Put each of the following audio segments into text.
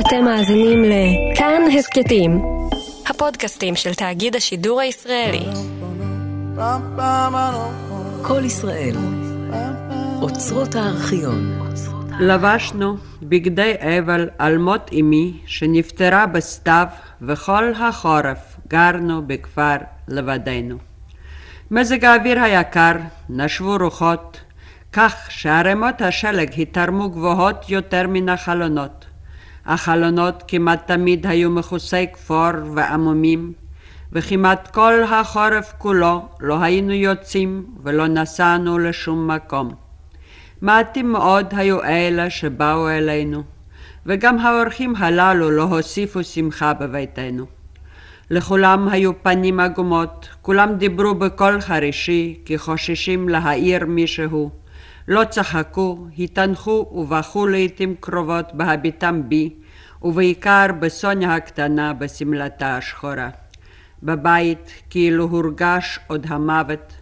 אתם מאזינים לכאן הסכתים, הפודקאסטים של תאגיד השידור הישראלי. כל ישראל, אוצרות הארכיון. לבשנו בגדי אבל על מות אמי שנפטרה בסתיו וכל החורף גרנו בכפר לבדנו. מזג האוויר היה קר, נשבו רוחות, כך שערימות השלג התערמו גבוהות יותר מן החלונות. החלונות כמעט תמיד היו מכוסי כפור ועמומים, וכמעט כל החורף כולו לא היינו יוצאים ולא נסענו לשום מקום. מעטים מאוד היו אלה שבאו אלינו, וגם האורחים הללו לא הוסיפו שמחה בביתנו. לכולם היו פנים עגומות, כולם דיברו בקול חרישי, כי חוששים להעיר מישהו. לא צחקו, התענחו ובכו לעתים קרובות בהביטם בי, ובעיקר בסוניה הקטנה בשמלתה השחורה. בבית כאילו הורגש עוד המוות.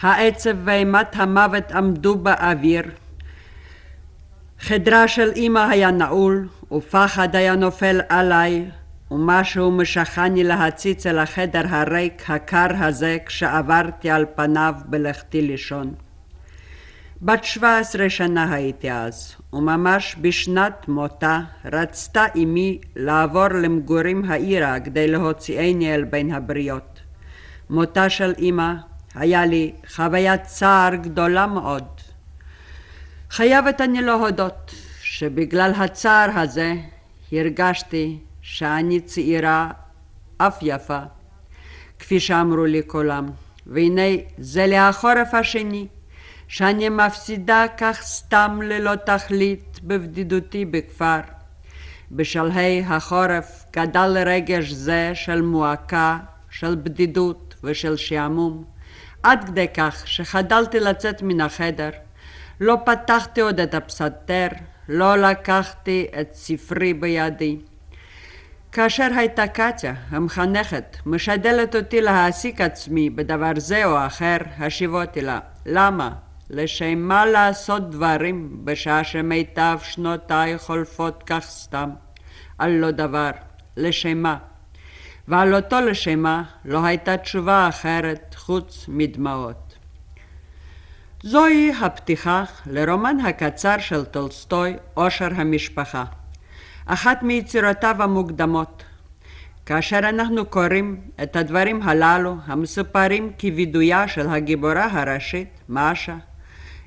העצב ואימת המוות עמדו באוויר. חדרה של אמא היה נעול, ופחד היה נופל עליי, ומשהו משכני להציץ אל החדר הריק, הקר הזה, כשעברתי על פניו בלכתי לישון. בת שבע עשרה שנה הייתי אז, וממש בשנת מותה רצתה אמי לעבור למגורים העירה כדי להוציאני אל בין הבריות. מותה של אמא היה לי חוויית צער גדולה מאוד. חייבת אני להודות שבגלל הצער הזה הרגשתי שאני צעירה אף יפה, כפי שאמרו לי כולם, והנה זה לחורף השני. שאני מפסידה כך סתם ללא תכלית בבדידותי בכפר. בשלהי החורף גדל רגש זה של מועקה, של בדידות ושל שעמום, עד כדי כך שחדלתי לצאת מן החדר. לא פתחתי עוד את הפסנתר, לא לקחתי את ספרי בידי. כאשר הייתה קציה, המחנכת, משדלת אותי להעסיק עצמי בדבר זה או אחר, השיבותי לה, למה? לשם מה לעשות דברים בשעה שמיטב שנותיי חולפות כך סתם, על לא דבר, לשם מה? ועל אותו לשם מה לא הייתה תשובה אחרת חוץ מדמעות. זוהי הפתיחה לרומן הקצר של טולסטוי, עושר המשפחה, אחת מיצירותיו המוקדמות. כאשר אנחנו קוראים את הדברים הללו המסופרים כווידויה של הגיבורה הראשית, מאשה,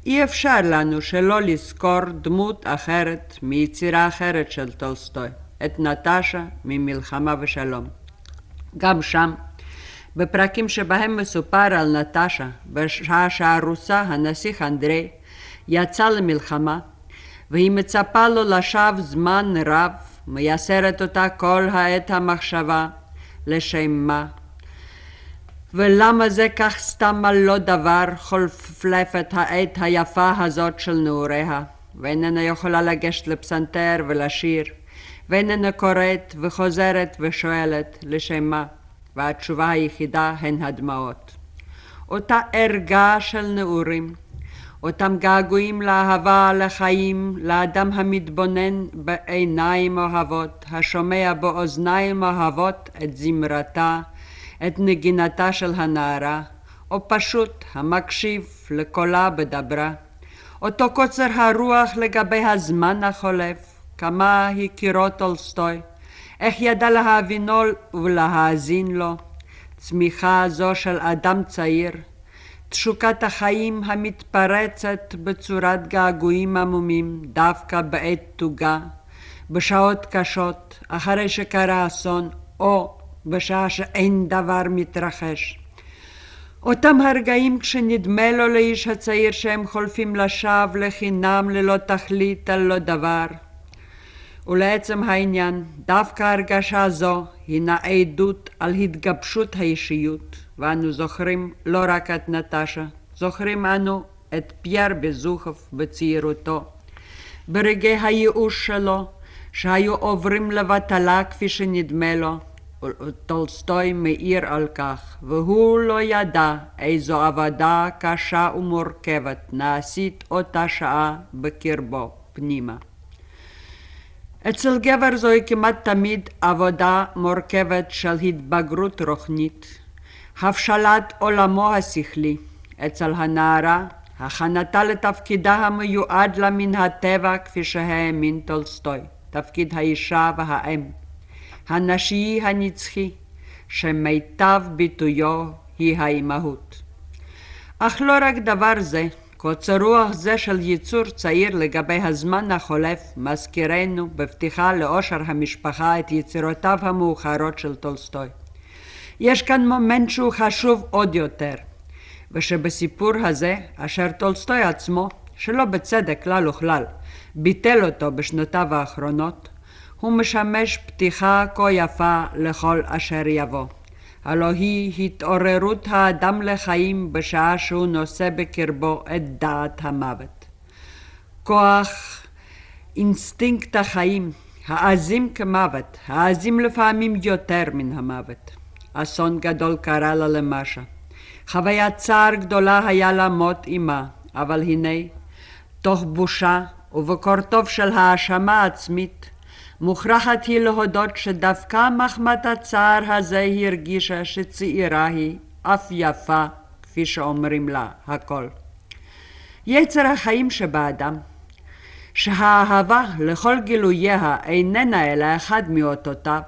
אי אפשר לנו שלא לזכור דמות אחרת מיצירה אחרת של טולסטוי, את נטשה ממלחמה ושלום. גם שם, בפרקים שבהם מסופר על נטשה, בשעה שהרוסה, הנסיך אנדרי, יצא למלחמה, והיא מצפה לו לשווא זמן רב, מייסרת אותה כל העת המחשבה, לשם מה? ולמה זה כך סתם על לא דבר חולפלפת העת היפה הזאת של נעוריה, ואיננה יכולה לגשת לפסנתר ולשיר, ואיננה קוראת וחוזרת ושואלת לשם מה, והתשובה היחידה הן הדמעות. אותה ערגה של נעורים, אותם געגועים לאהבה, לחיים, לאדם המתבונן בעיניים אוהבות, השומע באוזניים אוהבות את זמרתה, את נגינתה של הנערה, או פשוט המקשיב לקולה בדברה. אותו קוצר הרוח לגבי הזמן החולף, כמה הכירו טולסטוי, איך ידע להבינו ולהאזין לו, צמיחה זו של אדם צעיר, תשוקת החיים המתפרצת בצורת געגועים עמומים דווקא בעת תוגה, בשעות קשות, אחרי שקרה אסון, או בשעה שאין דבר מתרחש. אותם הרגעים כשנדמה לו לאיש הצעיר שהם חולפים לשווא לחינם ללא תכלית על לא דבר. ולעצם העניין, דווקא הרגשה זו הינה עדות על התגבשות האישיות, ואנו זוכרים לא רק את נטשה, זוכרים אנו את פייר בזוחוב בצעירותו. ברגעי הייאוש שלו, שהיו עוברים לבטלה כפי שנדמה לו, טולסטוי מעיר על כך, והוא לא ידע איזו עבודה קשה ומורכבת נעשית אותה שעה בקרבו פנימה. אצל גבר זוהי כמעט תמיד עבודה מורכבת של התבגרות רוחנית, הבשלת עולמו השכלי. אצל הנערה, הכנתה לתפקידה המיועד לה מן הטבע כפי שהאמין טולסטוי, תפקיד האישה והאם, הנשי הנצחי, שמיטב ביטויו היא האימהות. אך לא רק דבר זה, קוצר רוח זה של יצור צעיר לגבי הזמן החולף מזכירנו בפתיחה לאושר המשפחה את יצירותיו המאוחרות של טולסטוי. יש כאן מומנט שהוא חשוב עוד יותר, ושבסיפור הזה, אשר טולסטוי עצמו, שלא בצדק כלל וכלל, ביטל אותו בשנותיו האחרונות, הוא משמש פתיחה כה יפה לכל אשר יבוא. הלא היא התעוררות האדם לחיים בשעה שהוא נושא בקרבו את דעת המוות. כוח אינסטינקט החיים, העזים כמוות, העזים לפעמים יותר מן המוות. אסון גדול קרה לה למשה. חוויית צער גדולה היה לה מות אמה, אבל הנה, תוך בושה ובקור טוב של האשמה עצמית, מוכרחת היא להודות שדווקא מחמת הצער הזה היא הרגישה שצעירה היא, אף יפה, כפי שאומרים לה, הכל. יצר החיים שבאדם, שהאהבה לכל גילוייה איננה אלא אחד מאותותיו,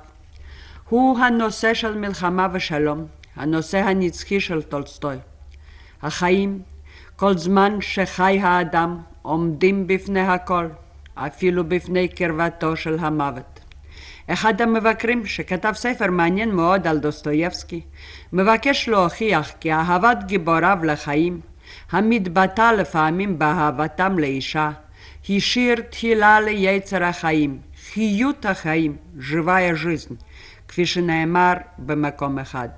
הוא הנושא של מלחמה ושלום, הנושא הנצחי של טולסטוי. החיים, כל זמן שחי האדם, עומדים בפני הכל. אפילו בפני קרבתו של המוות. אחד המבקרים, שכתב ספר מעניין מאוד על דוסטויבסקי, מבקש להוכיח כי אהבת גיבוריו לחיים, המתבטא לפעמים באהבתם לאישה, היא שיר תהילה ליצר החיים, חיות החיים, ז'וואי הז'יזן, כפי שנאמר במקום אחד.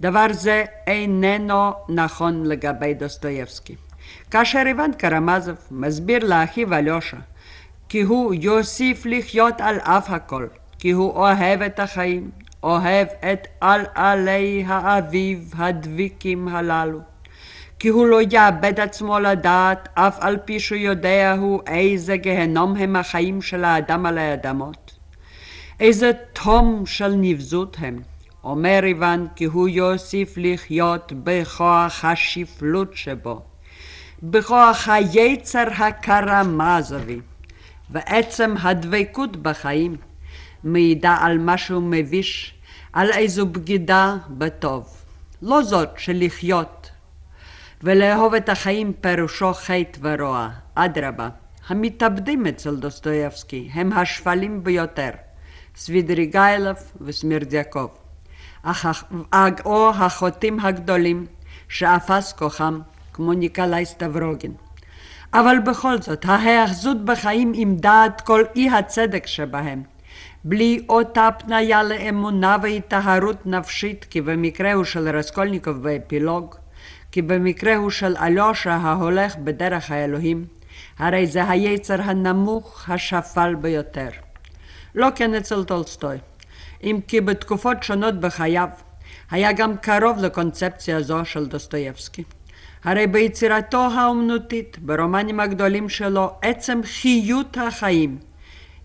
דבר זה איננו נכון לגבי דוסטויבסקי. כאשר איוון קרמזוב מסביר לאחיו אלושה כי הוא יוסיף לחיות על אף הכל, כי הוא אוהב את החיים, אוהב את על עלי האביב הדביקים הללו. כי הוא לא יאבד עצמו לדעת, אף על פי שהוא יודע הוא איזה גהנום הם החיים של האדם על האדמות. איזה תום של נבזות הם. אומר איוון כי הוא יוסיף לחיות בכוח השפלות שבו, בכוח היצר הקרמזווי. ועצם הדבקות בחיים מעידה על משהו מביש, על איזו בגידה בטוב. לא זאת שלחיות ולאהוב את החיים פירושו חטא ורוע, אדרבה. המתאבדים אצל דוסטויבסקי הם השפלים ביותר, סבידריגיילוב וסמירדיאקוב, או החוטאים הגדולים שאפס כוחם כמו ניקולאי סטברוגין. אבל בכל זאת, ההאחזות בחיים עם דעת כל אי הצדק שבהם, בלי אותה פניה לאמונה והיטהרות נפשית, כי במקרהו של רסקולניקוב באפילוג, כי במקרהו של אלושה ההולך בדרך האלוהים, הרי זה היצר הנמוך השפל ביותר. לא כן אצל טולסטוי, אם כי בתקופות שונות בחייו היה גם קרוב לקונספציה זו של דוסטויבסקי. הרי ביצירתו האומנותית, ברומנים הגדולים שלו, עצם חיות החיים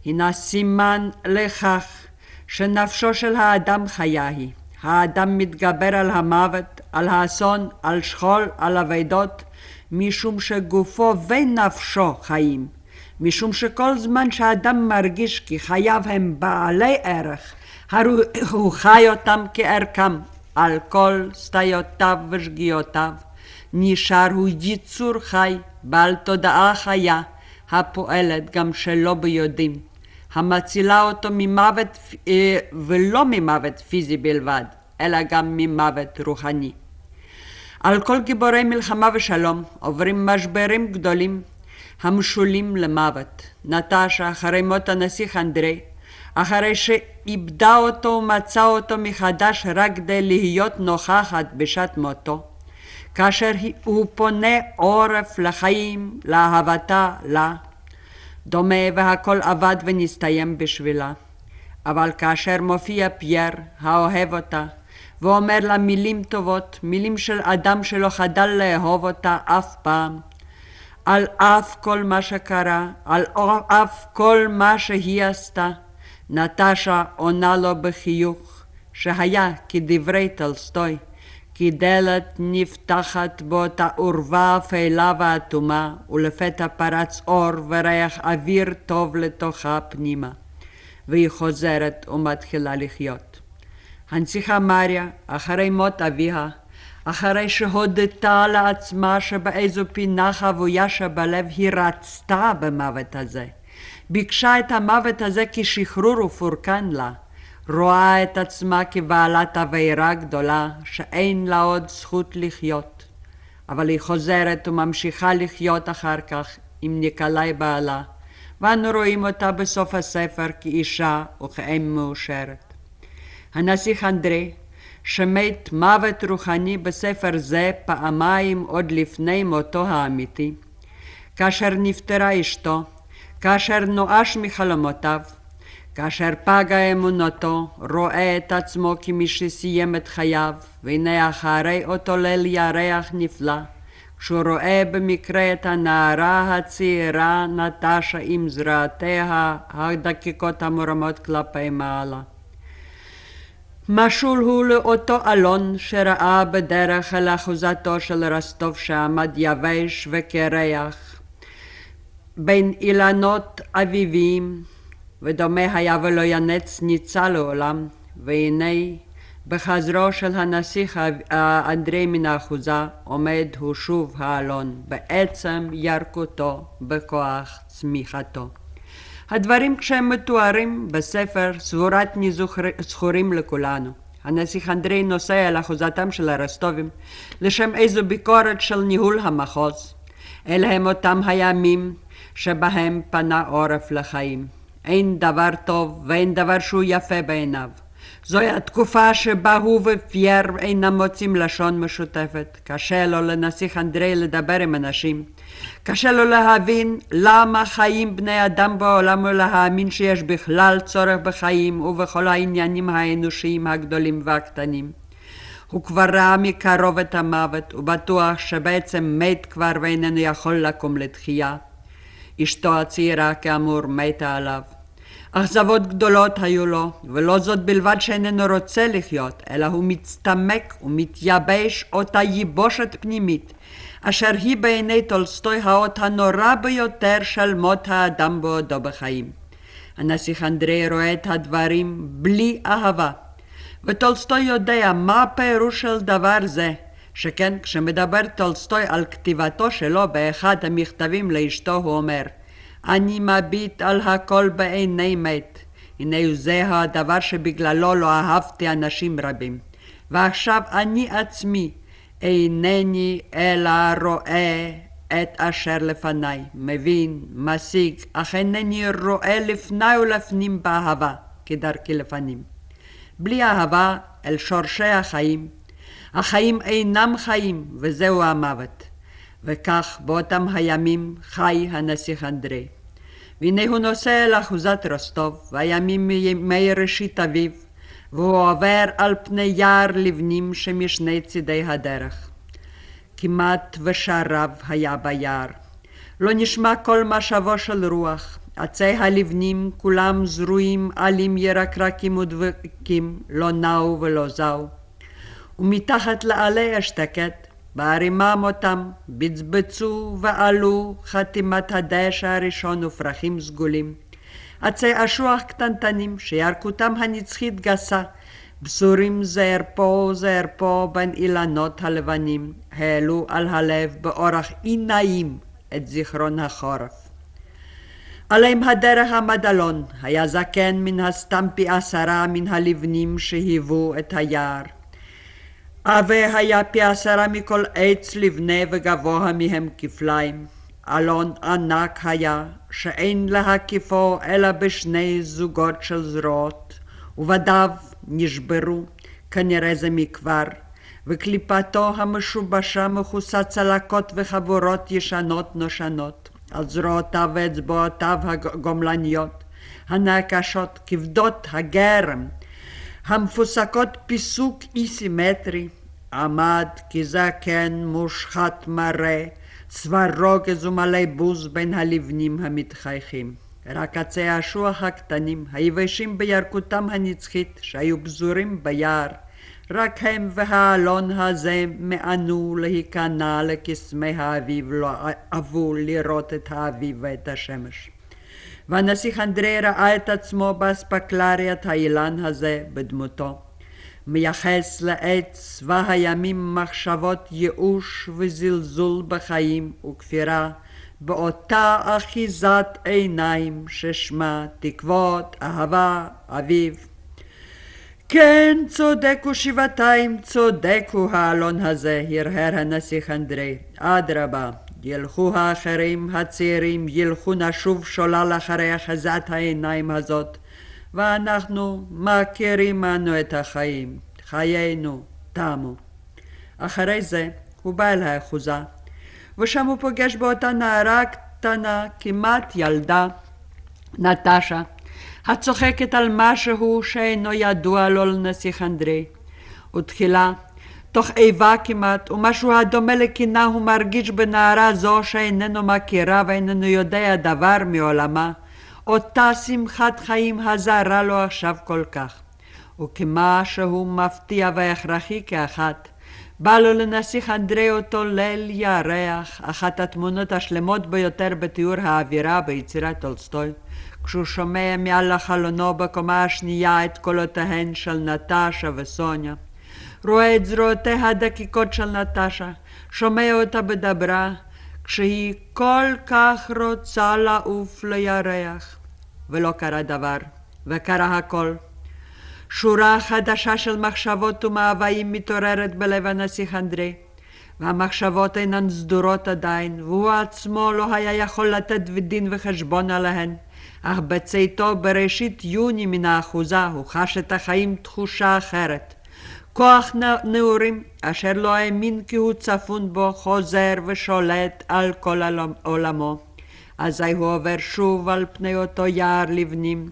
הינה סימן לכך שנפשו של האדם חיה היא. האדם מתגבר על המוות, על האסון, על שכול, על אבדות, משום שגופו ונפשו חיים. משום שכל זמן שהאדם מרגיש כי חייו הם בעלי ערך, הרי הוא חי אותם כערכם, על כל סטיותיו ושגיאותיו. נשאר הוא יצור חי, בעל תודעה חיה, הפועלת גם שלא ביודעים, המצילה אותו ממוות אה, ולא ממוות פיזי בלבד, אלא גם ממוות רוחני. על כל גיבורי מלחמה ושלום עוברים משברים גדולים המשולים למוות. נטשה, אחרי מות הנסיך אנדרי, אחרי שאיבדה אותו ומצאה אותו מחדש רק כדי להיות נוכחת בשעת מותו, כאשר הוא פונה עורף לחיים, לאהבתה, לה. דומה והכל אבד ונסתיים בשבילה. אבל כאשר מופיע פייר, האוהב אותה, ואומר לה מילים טובות, מילים של אדם שלא חדל לאהוב אותה אף פעם, על אף כל מה שקרה, על אף כל מה שהיא עשתה, נטשה עונה לו בחיוך, שהיה כדברי טולסטוי, כי דלת נפתחת באותה עורבה אפלה ואטומה, ולפתע פרץ אור וריח אוויר טוב לתוכה פנימה. והיא חוזרת ומתחילה לחיות. הנציחה מריה, אחרי מות אביה, אחרי שהודתה לעצמה שבאיזו פינה חבויה שבלב היא רצתה במוות הזה, ביקשה את המוות הזה כשחרור ופורקן לה, רואה את עצמה כבעלת עבירה גדולה שאין לה עוד זכות לחיות. אבל היא חוזרת וממשיכה לחיות אחר כך עם ניקולאי בעלה, ואנו רואים אותה בסוף הספר כאישה וכאם מאושרת. הנסיך אנדרי, שמת מוות רוחני בספר זה פעמיים עוד לפני מותו האמיתי, כאשר נפטרה אשתו, כאשר נואש מחלומותיו, כאשר פגה אמונתו, רואה את עצמו כמי שסיים את חייו, והנה אחרי אותו ליל ירח נפלא, כשהוא רואה במקרה את הנערה הצעירה נטשה עם זרועותיה הדקיקות המורמות כלפי מעלה. משול הוא לאותו אלון שראה בדרך אל אחוזתו של רסטוב שעמד יבש וקרח בין אילנות אביביים ודומה היה ולא ינץ ניצל לעולם והנה בחזרו של הנסיך אנדרי מן האחוזה עומד הוא שוב האלון בעצם ירקותו בכוח צמיחתו. הדברים כשהם מתוארים בספר סבורתני זכורים לכולנו. הנסיך אנדרי נוסע אל אחוזתם של הרסטובים לשם איזו ביקורת של ניהול המחוז. אלה הם אותם הימים שבהם פנה עורף לחיים. אין דבר טוב ואין דבר שהוא יפה בעיניו. זוהי התקופה שבה הוא ופייר אינם מוצאים לשון משותפת. קשה לו לנסיך אנדרי לדבר עם אנשים. קשה לו להבין למה חיים בני אדם בעולם ולהאמין שיש בכלל צורך בחיים ובכל העניינים האנושיים הגדולים והקטנים. הוא כבר ראה מקרוב את המוות, הוא בטוח שבעצם מת כבר ואיננו יכול לקום לתחייה. אשתו הצעירה כאמור מתה עליו. אכזבות גדולות היו לו, ולא זאת בלבד שאיננו רוצה לחיות, אלא הוא מצטמק ומתייבש אותה ייבושת פנימית, אשר היא בעיני טולסטוי האות הנורא ביותר של מות האדם בעודו בחיים. הנסיך אנדרי רואה את הדברים בלי אהבה, וטולסטוי יודע מה הפירוש של דבר זה, שכן כשמדבר טולסטוי על כתיבתו שלו באחד המכתבים לאשתו הוא אומר אני מביט על הכל בעיני מת. הנה זה הדבר שבגללו לא אהבתי אנשים רבים. ועכשיו אני עצמי אינני אלא רואה את אשר לפניי, מבין, משיג, אך אינני רואה לפני ולפנים באהבה, כדרכי לפנים. בלי אהבה אל שורשי החיים, החיים אינם חיים, וזהו המוות. וכך באותם הימים חי הנסיך אנדרי. והנה הוא נוסע אל אחוזת רוסטוב, והימים מימי ראשית אביב, והוא עובר על פני יער לבנים שמשני צידי הדרך. כמעט ושרב היה ביער. לא נשמע כל משאבו של רוח. עצי הלבנים כולם זרועים עלים ירקרקים ודבקים, לא נעו ולא זעו. ומתחת לעלי אשתקד בערימם אותם בצבצו ועלו חתימת הדשא הראשון ופרחים סגולים. עצי אשוח קטנטנים שירקותם הנצחית גסה, בשורים זר פה זר פה בין אילנות הלבנים, העלו על הלב באורח אי נעים את זיכרון החורף. עליהם הדרך עמד אלון, היה זקן מן הסתם פי עשרה מן הלבנים שהיוו את היער. עבה היה פי עשרה מכל עץ לבנה וגבוה מהם כפליים. אלון ענק היה, שאין להקיפו אלא בשני זוגות של זרועות, ובדיו נשברו, כנראה זה מכבר, וקליפתו המשובשה מכוסה צלקות וחבורות ישנות נושנות, על זרועותיו ואצבעותיו הגומלניות, הנעקשות כבדות הגרם, המפוסקות פיסוק אי סימטרי, עמד כזקן מושחת מראה, צבא רוגז ומלא בוז בין הלבנים המתחייכים. רק עצי האשוח הקטנים, היבשים בירקותם הנצחית, שהיו פזורים ביער, רק הם והאלון הזה מענו להיכנע לקסמי האביב, לא אהבו לראות את האביב ואת השמש. והנסיך אנדרי ראה את עצמו באספקלריית האילן הזה בדמותו. מייחס לעץ צבא הימים מחשבות ייאוש וזלזול בחיים וכפירה, באותה אחיזת עיניים ששמה תקוות, אהבה, אביב. כן, צודק הוא שבעתיים, צודק הוא האלון הזה, הרהר הנסיך אנדרי. אדרבה, ילכו האחרים, הצעירים, ילכו נשוב שולל אחרי אחזת העיניים הזאת, ואנחנו מכירים אנו את החיים. חיינו תמו. אחרי זה הוא בא אל האחוזה, ושם הוא פוגש באותה נערה קטנה, כמעט ילדה, נטשה, הצוחקת על משהו שאינו ידוע לו לנסיך אנדרי. ותחילה, תוך איבה כמעט, ומשהו הדומה לקנאה הוא מרגיש בנערה זו שאיננו מכירה ואיננו יודע דבר מעולמה, אותה שמחת חיים הזרה לו עכשיו כל כך. וכמשהו מפתיע והכרחי כאחת, בא לו לנסיך אנדרי אותו ליל ירח, אחת התמונות השלמות ביותר בתיאור האווירה ביצירת טולסטוי, כשהוא שומע מעל לחלונו בקומה השנייה את קולותיהן של נטשה וסוניה. רואה את זרועותיה הדקיקות של נטשה, שומע אותה בדברה, כשהיא כל כך רוצה לעוף לירח. ולא קרה דבר, וקרה הכל. שורה חדשה של מחשבות ומאוויים מתעוררת בלב הנסיך אנדרי, והמחשבות אינן סדורות עדיין, והוא עצמו לא היה יכול לתת דין וחשבון עליהן. אך בצאתו בראשית יוני מן האחוזה הוא חש את החיים תחושה אחרת. כוח נעורים אשר לא האמין כי הוא צפון בו חוזר ושולט על כל עולמו. אזי הוא עובר שוב על פני אותו יער לבנים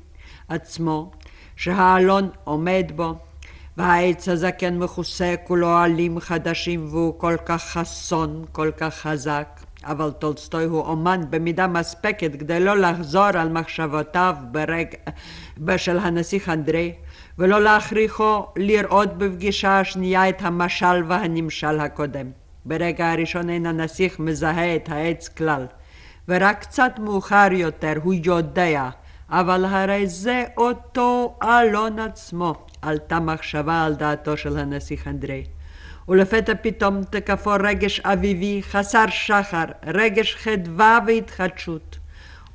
עצמו, שהאלון עומד בו, והעץ הזקן מכוסה כולו עלים חדשים והוא כל כך חסון, כל כך חזק. אבל טולסטוי הוא אומן במידה מספקת כדי לא לחזור על מחשבותיו ברגע של הנסיך אנדרי, ולא להכריחו לראות בפגישה השנייה את המשל והנמשל הקודם. ברגע הראשון אין הנסיך מזהה את העץ כלל, ורק קצת מאוחר יותר הוא יודע, אבל הרי זה אותו אלון עצמו. עלתה מחשבה על דעתו של הנסיך אנדרי. ולפתע פתאום תקפו רגש אביבי חסר שחר, רגש חדווה והתחדשות.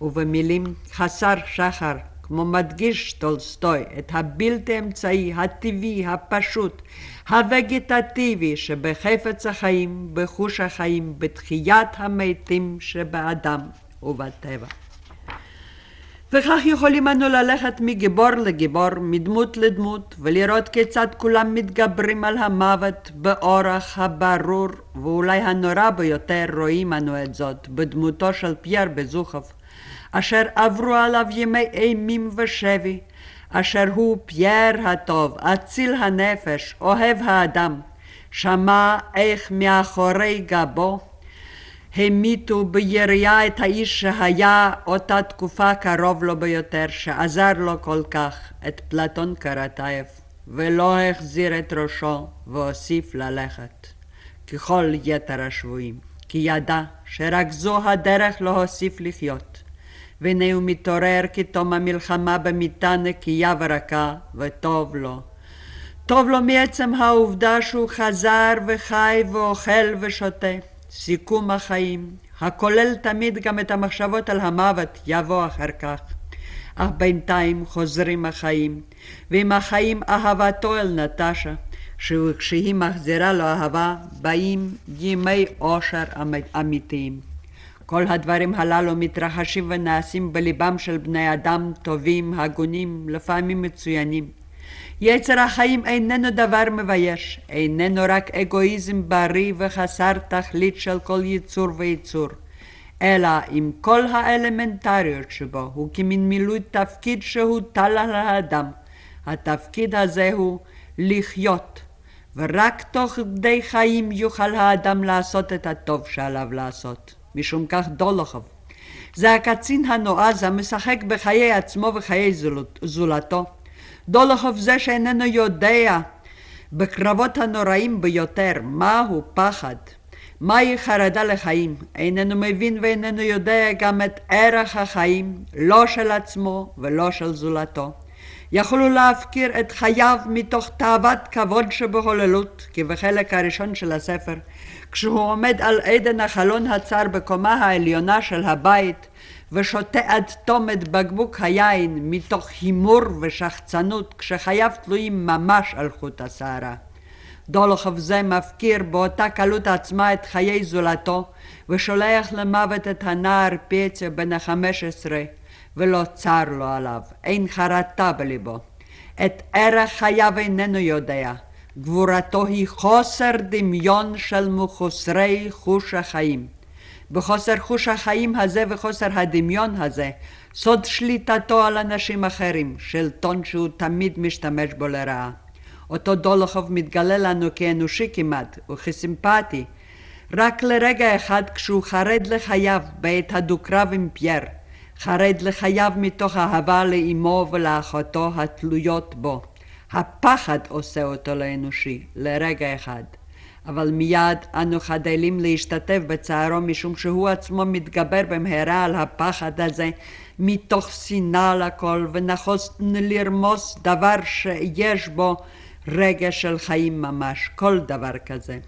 ובמילים חסר שחר, כמה מדגיש טולסטוי, את הבלתי אמצעי, הטבעי, הפשוט, הווגטטיבי שבחפץ החיים, בחוש החיים, בתחיית המתים שבאדם ובטבע. וכך יכולים אנו ללכת מגיבור לגיבור, מדמות לדמות, ולראות כיצד כולם מתגברים על המוות באורח הברור, ואולי הנורא ביותר רואים אנו את זאת, בדמותו של פייר בזוחוב, אשר עברו עליו ימי אימים ושבי, אשר הוא פייר הטוב, אציל הנפש, אוהב האדם, שמע איך מאחורי גבו המיתו בירייה את האיש שהיה אותה תקופה קרוב לו ביותר, שעזר לו כל כך, את פלטון קרטייב, ולא החזיר את ראשו והוסיף ללכת, ככל יתר השבויים, כי ידע שרק זו הדרך להוסיף לחיות. והנה הוא מתעורר כתום המלחמה במיטה נקייה ורכה, וטוב לו. טוב לו מעצם העובדה שהוא חזר וחי ואוכל ושותה. סיכום החיים, הכולל תמיד גם את המחשבות על המוות, יבוא אחר כך. אך בינתיים חוזרים החיים, ועם החיים אהבתו אל נטשה, שכשהיא מחזירה לו אהבה, באים ימי אושר אמיתיים. כל הדברים הללו מתרחשים ונעשים בליבם של בני אדם טובים, הגונים, לפעמים מצוינים. יצר החיים איננו דבר מבייש, איננו רק אגואיזם בריא וחסר תכלית של כל יצור ויצור, אלא עם כל האלמנטריות שבו הוא כמין מילוי תפקיד שהוטל על האדם. התפקיד הזה הוא לחיות, ורק תוך כדי חיים יוכל האדם לעשות את הטוב שעליו לעשות. משום כך דולוכוב. זה הקצין הנועז המשחק בחיי עצמו וחיי זולתו. דולוכוב זה שאיננו יודע בקרבות הנוראים ביותר מהו פחד, מהי חרדה לחיים, איננו מבין ואיננו יודע גם את ערך החיים, לא של עצמו ולא של זולתו. יכולו להפקיר את חייו מתוך תאוות כבוד שבהוללות, כי בחלק הראשון של הספר, כשהוא עומד על עדן החלון הצר בקומה העליונה של הבית, ושותה עד תום את בקבוק היין מתוך הימור ושחצנות, כשחייו תלויים ממש על חוט השערה. דולוכוב זה מפקיר באותה קלות עצמה את חיי זולתו, ושולח למוות את הנער פיצה בן החמש עשרה, ולא צר לו עליו, אין חרטה בליבו. את ערך חייו איננו יודע, גבורתו היא חוסר דמיון של מחוסרי חוש החיים. בחוסר חוש החיים הזה וחוסר הדמיון הזה, סוד שליטתו על אנשים אחרים, שלטון שהוא תמיד משתמש בו לרעה. אותו דולוכוב מתגלה לנו כאנושי כמעט וכסימפטי, רק לרגע אחד כשהוא חרד לחייו בעת הדו-קרב עם פייר, חרד לחייו מתוך אהבה לאמו ולאחותו התלויות בו. הפחד עושה אותו לאנושי, לרגע אחד. אבל מיד אנו חדלים להשתתף בצערו משום שהוא עצמו מתגבר במהרה על הפחד הזה מתוך שנאה לכל ונחוס לרמוס דבר שיש בו רגש של חיים ממש, כל דבר כזה.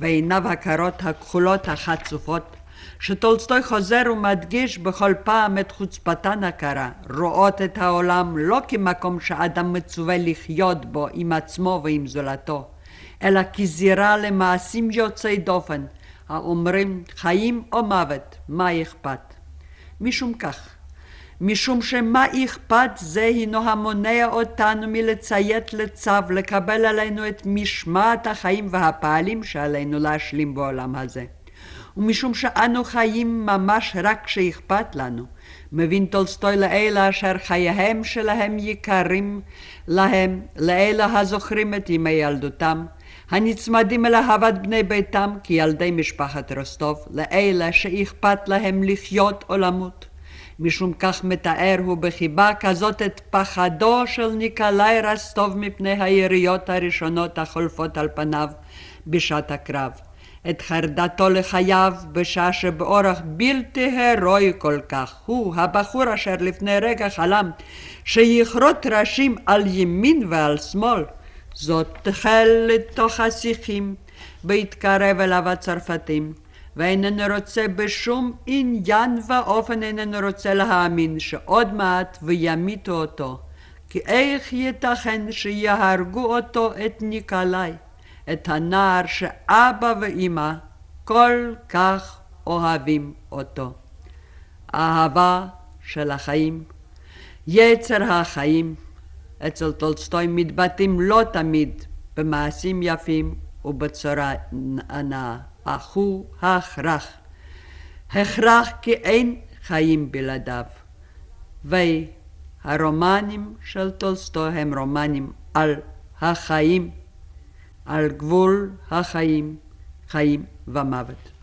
ועיניו הקרות הכחולות החצופות שטולסטוי חוזר ומדגיש בכל פעם את חוצפתן הקרה, רואות את העולם לא כמקום שאדם מצווה לחיות בו עם עצמו ועם זולתו, אלא כזירה למעשים יוצאי דופן, האומרים חיים או מוות, מה אכפת? משום כך, משום שמה אכפת זה הינו המונע אותנו מלציית לצו, לקבל עלינו את משמעת החיים והפעלים שעלינו להשלים בעולם הזה. ומשום שאנו חיים ממש רק כשאכפת לנו, מבין טולסטוי לאלה אשר חייהם שלהם יקרים להם, לאלה הזוכרים את ימי ילדותם, הנצמדים אל אהבת בני ביתם כילדי משפחת רוסטוב, לאלה שאכפת להם לחיות או למות. משום כך מתאר הוא בחיבה כזאת את פחדו של ניקולאי רסטוב מפני היריות הראשונות החולפות על פניו בשעת הקרב. את חרדתו לחייו בשעה שבאורח בלתי הירואי כל כך הוא, הבחור אשר לפני רגע חלם שיכרות ראשים על ימין ועל שמאל, זאת תחל לתוך השיחים בהתקרב אליו הצרפתים. ואיננו רוצה בשום עניין ואופן איננו רוצה להאמין שעוד מעט וימיתו אותו. כי איך ייתכן שיהרגו אותו את ניקולאי, את הנער שאבא ואימא כל כך אוהבים אותו. אהבה של החיים, יצר החיים, אצל טולסטוי מתבטאים לא תמיד במעשים יפים ובצורה הנאה. אך הוא הכרח. הכרח כי אין חיים בלעדיו. והרומנים של טולסטוי הם רומנים על החיים, על גבול החיים, חיים ומוות.